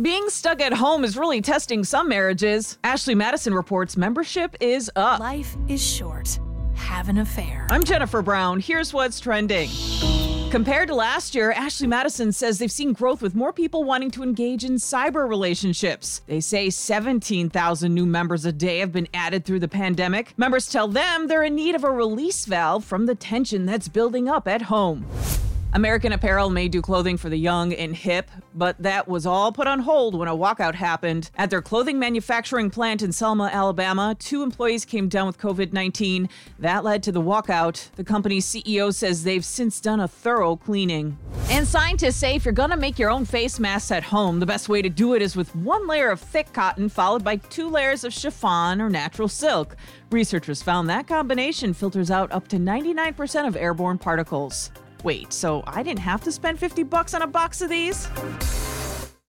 Being stuck at home is really testing some marriages. Ashley Madison reports membership is up. Life is short. Have an affair. I'm Jennifer Brown. Here's what's trending. Compared to last year, Ashley Madison says they've seen growth with more people wanting to engage in cyber relationships. They say 17,000 new members a day have been added through the pandemic. Members tell them they're in need of a release valve from the tension that's building up at home. American Apparel may do clothing for the young and hip, but that was all put on hold when a walkout happened. At their clothing manufacturing plant in Selma, Alabama, two employees came down with COVID 19. That led to the walkout. The company's CEO says they've since done a thorough cleaning. And scientists say if you're gonna make your own face masks at home, the best way to do it is with one layer of thick cotton followed by two layers of chiffon or natural silk. Researchers found that combination filters out up to 99% of airborne particles. Wait, so I didn't have to spend 50 bucks on a box of these?